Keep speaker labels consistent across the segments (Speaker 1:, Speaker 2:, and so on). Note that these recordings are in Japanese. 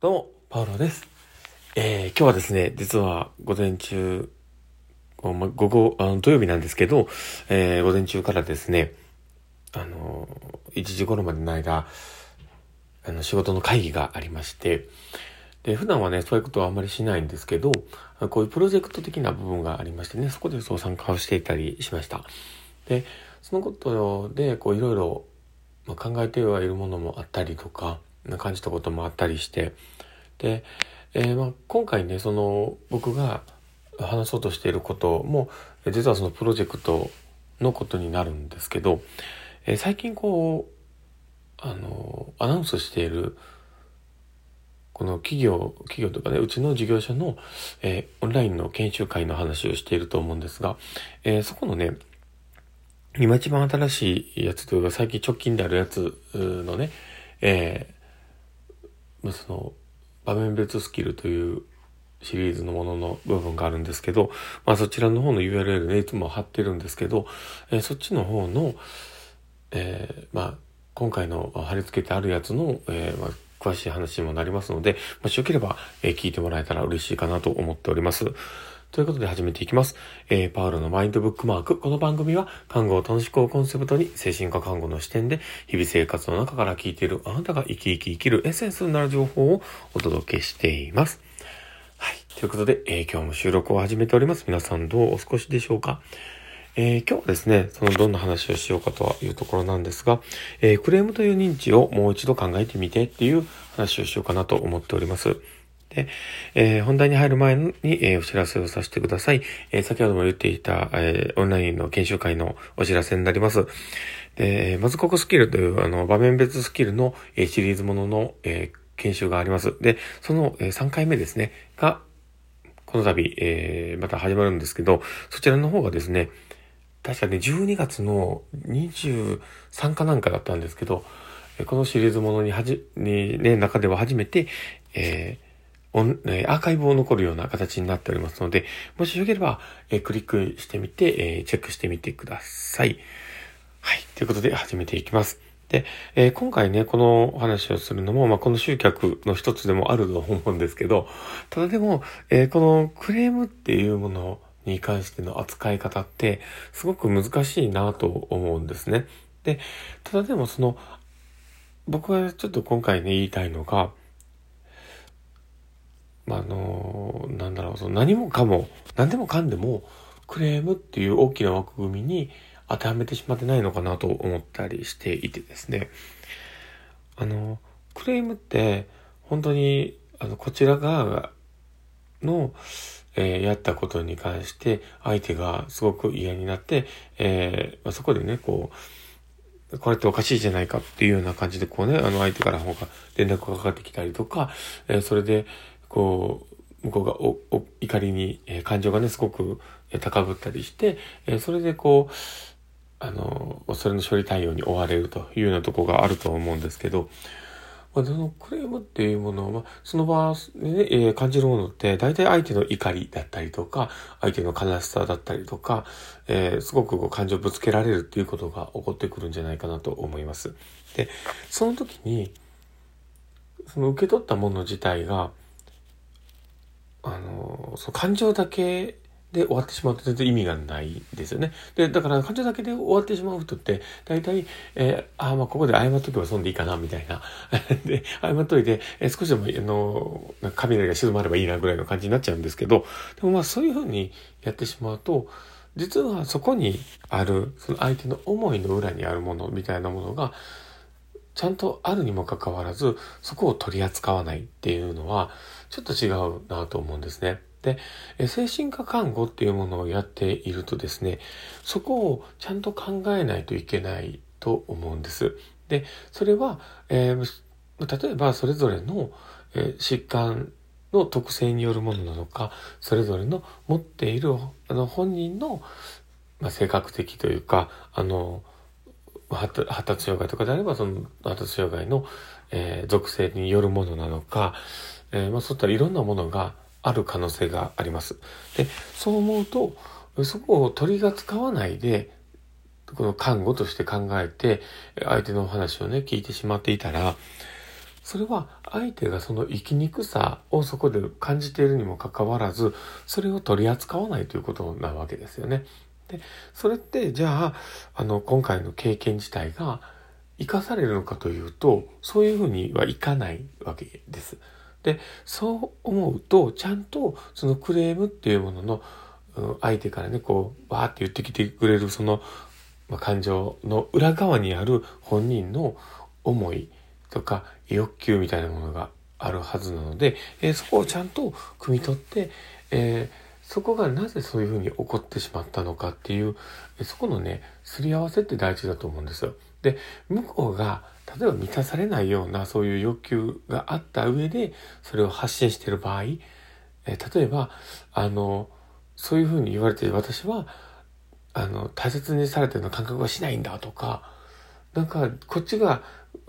Speaker 1: どうも、パウロです。えー、今日はですね、実は午前中、午後、あの土曜日なんですけど、えー、午前中からですね、あの、1時頃までの間、あの、仕事の会議がありまして、で、普段はね、そういうことはあんまりしないんですけど、こういうプロジェクト的な部分がありましてね、そこでそう参加をしていたりしました。で、そのことで、こういろいろ考えてはいるものもあったりとか、な感じたこともあったりして、で、えー、まあ、今回ね、その僕が話そうとしていることも、実はそのプロジェクトのことになるんですけど、えー、最近こう、あの、アナウンスしている、この企業、企業とかね、うちの事業者の、えー、オンラインの研修会の話をしていると思うんですが、え、そこのね、今一番新しいやつというか、最近直近であるやつのね、えまあ、その場面別スキルというシリーズのものの部分があるんですけど、まあそちらの方の URL ね、いつも貼ってるんですけど、えー、そっちの方の、えー、まあ今回の貼り付けてあるやつの、えー、まあ詳しい話にもなりますので、もしよければ、え、聞いてもらえたら嬉しいかなと思っております。ということで始めていきます。えー、パウロのマインドブックマーク。この番組は、看護を楽しくをコンセプトに、精神科看護の視点で、日々生活の中から聞いているあなたが生き生き生きるエッセンスになる情報をお届けしています。はい。ということで、えー、今日も収録を始めております。皆さんどうお過ごしでしょうか？えー、今日はですね、そのどんな話をしようかというところなんですが、え、クレームという認知をもう一度考えてみてっていう話をしようかなと思っております。で、えー、本題に入る前に、えー、お知らせをさせてください。えー、先ほども言っていた、えオンラインの研修会のお知らせになります。で、まずここスキルという、あの、場面別スキルの、えシリーズものの、え研修があります。で、その、え3回目ですね、が、この度、えまた始まるんですけど、そちらの方がですね、確かね、12月の23かなんかだったんですけど、このシリーズものにはじ、にね、中では初めて、アーカイブを残るような形になっておりますので、もしよければ、えー、クリックしてみて、えー、チェックしてみてください。はい。ということで始めていきます。で、えー、今回ね、このお話をするのも、まあ、この集客の一つでもあると思うんですけど、ただでも、えー、このクレームっていうものに関しての扱い方って、すごく難しいなと思うんですね。で、ただでもその、僕がちょっと今回ね、言いたいのが、まあ、の、なんだろう、その何もかも、何でもかんでも、クレームっていう大きな枠組みに当てはめてしまってないのかなと思ったりしていてですね。あの、クレームって、本当に、あの、こちら側の、えー、やったことに関して、相手がすごく嫌になって、えー、まあ、そこでね、こう、これっておかしいじゃないかっていうような感じで、こうね、あの相手から方が連絡がかかってきたりとか、えー、それで、こう、向こうがお、お、怒りに、え、感情がね、すごく、え、高ぶったりして、え、それでこう、あの、それの処理対応に追われるというようなとこがあると思うんですけど、まあ、そのクレームっていうものを、まあ、その場でね、えー、感じるものって、大体相手の怒りだったりとか、相手の悲しさだったりとか、えー、すごくこう感情ぶつけられるっていうことが起こってくるんじゃないかなと思います。で、その時に、その受け取ったもの自体が、あの、その感情だけで終わってしまうと全然意味がないですよね。で、だから感情だけで終わってしまう人って、大体、えー、あ、まあここで謝っとけば損でいいかな、みたいな。で、謝っといて、えー、少しでも、あの、雷が静まればいいなぐらいの感じになっちゃうんですけど、でもまあそういうふうにやってしまうと、実はそこにある、その相手の思いの裏にあるものみたいなものが、ちゃんとあるにもかかわらず、そこを取り扱わないっていうのは、ちょっと違うなと思うんですね。で、精神科看護っていうものをやっているとですね、そこをちゃんと考えないといけないと思うんです。で、それは、えー、例えばそれぞれの、えー、疾患の特性によるものなのか、それぞれの持っているあの本人の、まあ、性格的というか、あの、発達障害とかであれば、その発達障害の、えー、属性によるものなのか、えー、まあ、そういったいろんなものがある可能性があります。で、そう思うと、そこを鳥が使わないで、この看護として考えて、相手のお話をね、聞いてしまっていたら、それは相手がその生きにくさをそこで感じているにもかかわらず、それを取り扱わないということなわけですよね。で、それってじゃあ、あの、今回の経験自体が生かされるのかというと、そういうふうにはいかないわけです。で、そう思うと、ちゃんとそのクレームっていうものの、相手からね、こう、わーって言ってきてくれるその、まあ、感情の裏側にある本人の思いとか欲求みたいなものがあるはずなので、えー、そこをちゃんと汲み取って、えーそこがなぜそういうふうに起こってしまったのかっていう、そこのね、すり合わせって大事だと思うんですよ。で、向こうが、例えば満たされないようなそういう欲求があった上で、それを発信している場合、え例えば、あの、そういうふうに言われて、私は、あの、大切にされてるような感覚はしないんだとか、なんか、こっちが、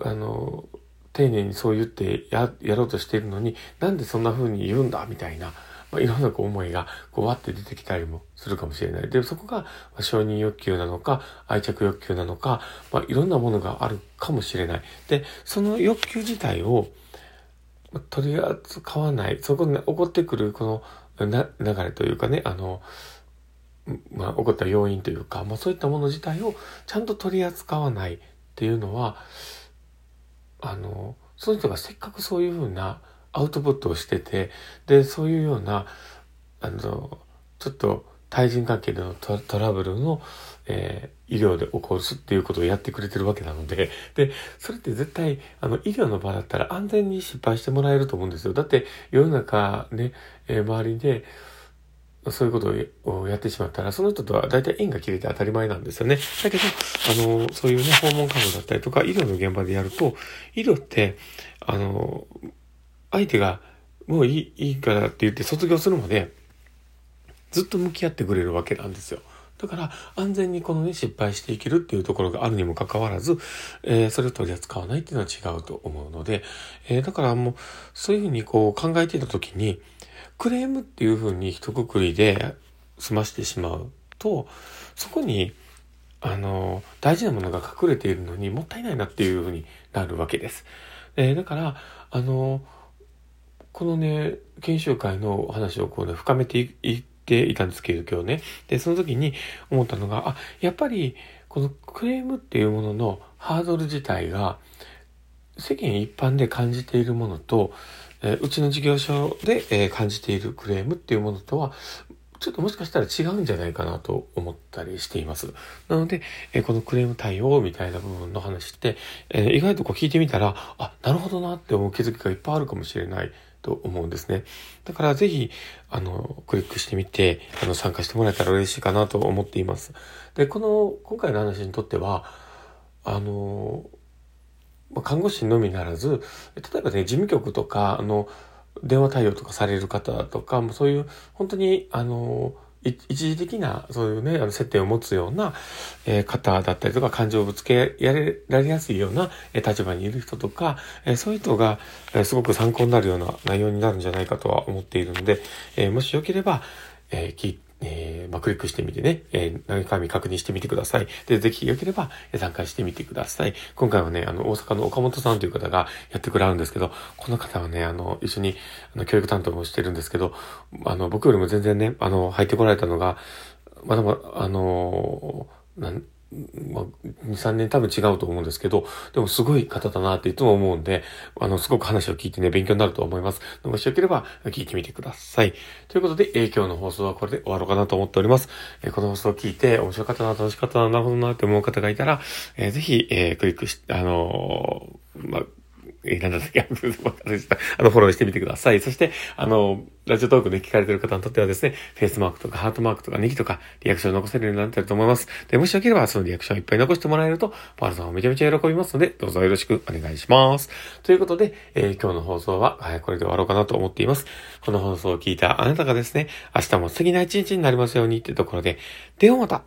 Speaker 1: あの、丁寧にそう言ってや、やろうとしているのに、なんでそんな風に言うんだみたいな、まあ、いろんなこう思いがこうわって出てきたりもするかもしれない。で、そこが、ま承認欲求なのか、愛着欲求なのか、まあ、いろんなものがあるかもしれない。で、その欲求自体を、ま取り扱わない、そこに起こってくるこのな流れというかね、あの、まあ、起こった要因というか、まあ、そういったもの自体をちゃんと取り扱わないっていうのは、あの、その人がせっかくそういうふうなアウトプットをしてて、で、そういうような、あの、ちょっと対人関係でのトラブルの、えー、医療で起こすっていうことをやってくれてるわけなので、で、それって絶対、あの、医療の場だったら安全に失敗してもらえると思うんですよ。だって、世の中ね、えー、周りで、そういうことをやってしまったら、その人とは大体縁が切れて当たり前なんですよね。だけど、あの、そういうね、訪問看護だったりとか、医療の現場でやると、医療って、あの、相手がもういいいいからって言って卒業するまでずっと向き合ってくれるわけなんですよ。だから安全にこのね失敗していけるっていうところがあるにもかかわらず、えー、それを取り扱わないっていうのは違うと思うので、えー、だからもうそういうふうにこう考えていた時にクレームっていうふうに一括りで済ましてしまうとそこにあの大事なものが隠れているのにもったいないなっていうふうになるわけです。えー、だからあのこのね、研修会の話をこうね、深めていっていたんですけど、今日ね。で、その時に思ったのが、あ、やっぱり、このクレームっていうもののハードル自体が、世間一般で感じているものと、え、うちの事業所で、え、感じているクレームっていうものとは、ちょっともしかしたら違うんじゃないかなと思ったりしています。なので、えこのクレーム対応みたいな部分の話って、え意外とこう聞いてみたら、あ、なるほどなって思う気づきがいっぱいあるかもしれないと思うんですね。だからぜひ、あの、クリックしてみて、あの、参加してもらえたら嬉しいかなと思っています。で、この、今回の話にとっては、あの、看護師のみならず、例えばね、事務局とか、あの、電話対応とかされる方とか、もそういう、本当に、あの、一時的な、そういうね、あの、接点を持つような、えー、方だったりとか、感情をぶつけやれられやすいような、えー、立場にいる人とか、えー、そういう人が、えすごく参考になるような内容になるんじゃないかとは思っているので、えもしよければ、え聞い、えー、まあ、クリックしてみてね、えー、中身確認してみてください。で、ぜひ良ければ参加してみてください。今回はね、あの、大阪の岡本さんという方がやってくれるんですけど、この方はね、あの、一緒に、あの、教育担当もしてるんですけど、あの、僕よりも全然ね、あの、入ってこられたのが、まだまだ、あの、なんまあ、2、3年多分違うと思うんですけど、でもすごい方だなっていつも思うんで、あの、すごく話を聞いてね、勉強になると思います。もしよければ聞いてみてください。ということで、えー、今日の放送はこれで終わろうかなと思っております。えー、この放送を聞いて面白かったな、楽しかったな、なるほどなって思う方がいたら、えー、ぜひ、えー、クリックし、あのまあ、えー、なんだっけ、あの、フォローしてみてください。そして、あの、ラジオトークで聞かれてる方にとってはですね、フェイスマークとかハートマークとかネギとかリアクション残せるようになってると思います。で、もしよければそのリアクションいっぱい残してもらえると、パールさんはめちゃめちゃ喜びますので、どうぞよろしくお願いします。ということで、えー、今日の放送は、はい、これで終わろうかなと思っています。この放送を聞いたあなたがですね、明日も素敵な一日になりますようにってところで、ではまた